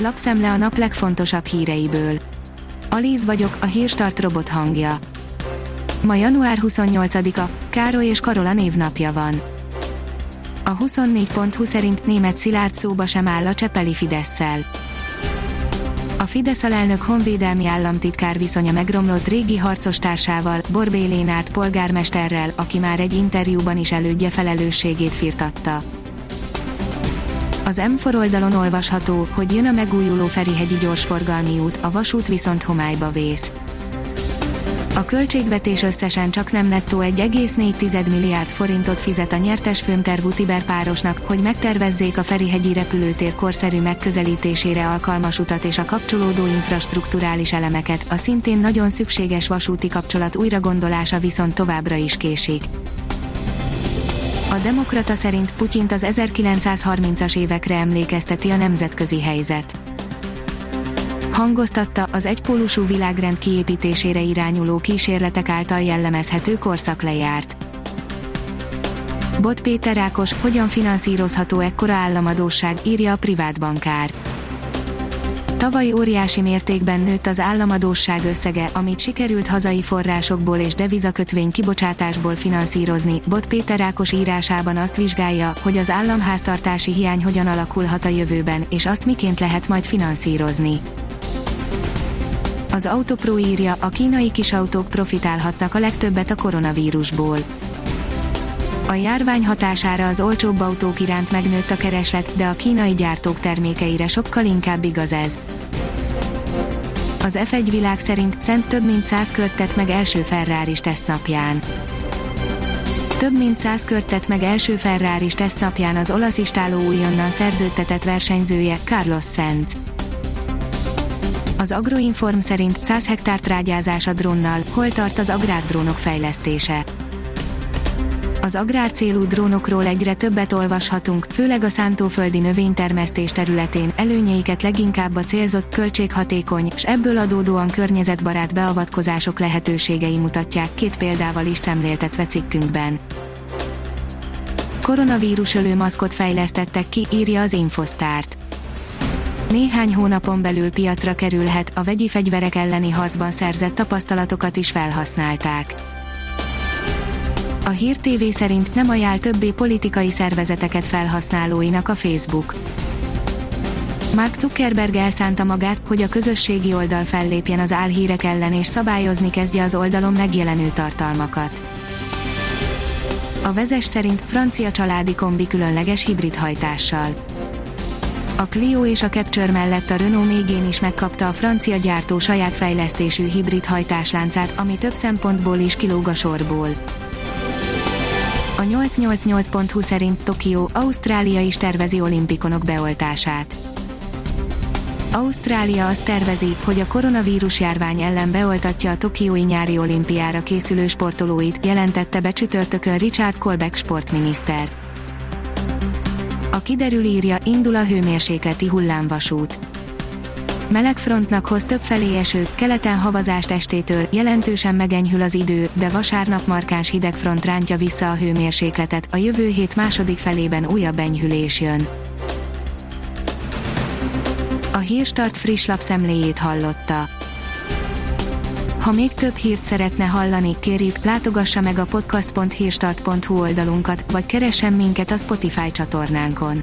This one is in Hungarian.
lapszemle a nap legfontosabb híreiből. Alíz vagyok, a hírstart robot hangja. Ma január 28-a, Károly és Karola névnapja van. A 24.20 szerint német Szilárd szóba sem áll a Csepeli Fideszsel. A Fidesz alelnök honvédelmi államtitkár viszonya megromlott régi harcos társával, Borbé Lénárt polgármesterrel, aki már egy interjúban is elődje felelősségét firtatta. Az M4 oldalon olvasható, hogy jön a megújuló Ferihegyi gyorsforgalmi út, a vasút viszont homályba vész. A költségvetés összesen csak nem nettó 1,4 milliárd forintot fizet a nyertes filmtervú Tiber párosnak, hogy megtervezzék a Ferihegyi repülőtér korszerű megközelítésére alkalmas utat és a kapcsolódó infrastruktúrális elemeket, a szintén nagyon szükséges vasúti kapcsolat újragondolása viszont továbbra is késik. A Demokrata szerint Putyint az 1930-as évekre emlékezteti a nemzetközi helyzet. Hangoztatta az egypólusú világrend kiépítésére irányuló kísérletek által jellemezhető korszak lejárt. Bot Péter Ákos, hogyan finanszírozható ekkora államadóság, írja a privát bankár. Tavaly óriási mértékben nőtt az államadósság összege, amit sikerült hazai forrásokból és devizakötvény kibocsátásból finanszírozni. Bot Péter Ákos írásában azt vizsgálja, hogy az államháztartási hiány hogyan alakulhat a jövőben, és azt miként lehet majd finanszírozni. Az Autopro írja, a kínai kisautók profitálhatnak a legtöbbet a koronavírusból. A járvány hatására az olcsóbb autók iránt megnőtt a kereslet, de a kínai gyártók termékeire sokkal inkább igaz ez. Az F1 világ szerint Szent több mint 100 kört tett meg első ferrari tesztnapján. Több mint 100 kört tett meg első ferrari tesztnapján az olasz istáló újonnan szerződtetett versenyzője, Carlos Sainz. Az Agroinform szerint 100 hektár trágyázás a drónnal, hol tart az agrárdrónok fejlesztése. Az agrárcélú drónokról egyre többet olvashatunk, főleg a szántóföldi növénytermesztés területén, előnyeiket leginkább a célzott, költséghatékony, s ebből adódóan környezetbarát beavatkozások lehetőségei mutatják, két példával is szemléltetve cikkünkben. Koronavírus maszkot fejlesztettek ki, írja az Infosztárt. Néhány hónapon belül piacra kerülhet, a vegyi fegyverek elleni harcban szerzett tapasztalatokat is felhasználták. A Hír TV szerint nem ajánl többé politikai szervezeteket felhasználóinak a Facebook. Mark Zuckerberg elszánta magát, hogy a közösségi oldal fellépjen az álhírek ellen és szabályozni kezdje az oldalon megjelenő tartalmakat. A vezes szerint francia családi kombi különleges hibrid hajtással. A Clio és a Capture mellett a Renault mégén is megkapta a francia gyártó saját fejlesztésű hibrid hajtásláncát, ami több szempontból is kilóg a sorból. A 888.hu szerint Tokió, Ausztrália is tervezi olimpikonok beoltását. Ausztrália azt tervezi, hogy a koronavírus járvány ellen beoltatja a Tokiói nyári olimpiára készülő sportolóit, jelentette be csütörtökön Richard Colbeck sportminiszter. A kiderül írja, indul a hőmérsékleti hullámvasút. Melegfrontnak hoz több felé esőt, keleten havazást estétől, jelentősen megenyhül az idő, de vasárnap markáns hidegfront rántja vissza a hőmérsékletet, a jövő hét második felében újabb enyhülés jön. A Hírstart friss lapszemléjét hallotta. Ha még több hírt szeretne hallani, kérjük, látogassa meg a podcast.hírstart.hu oldalunkat, vagy keressen minket a Spotify csatornánkon.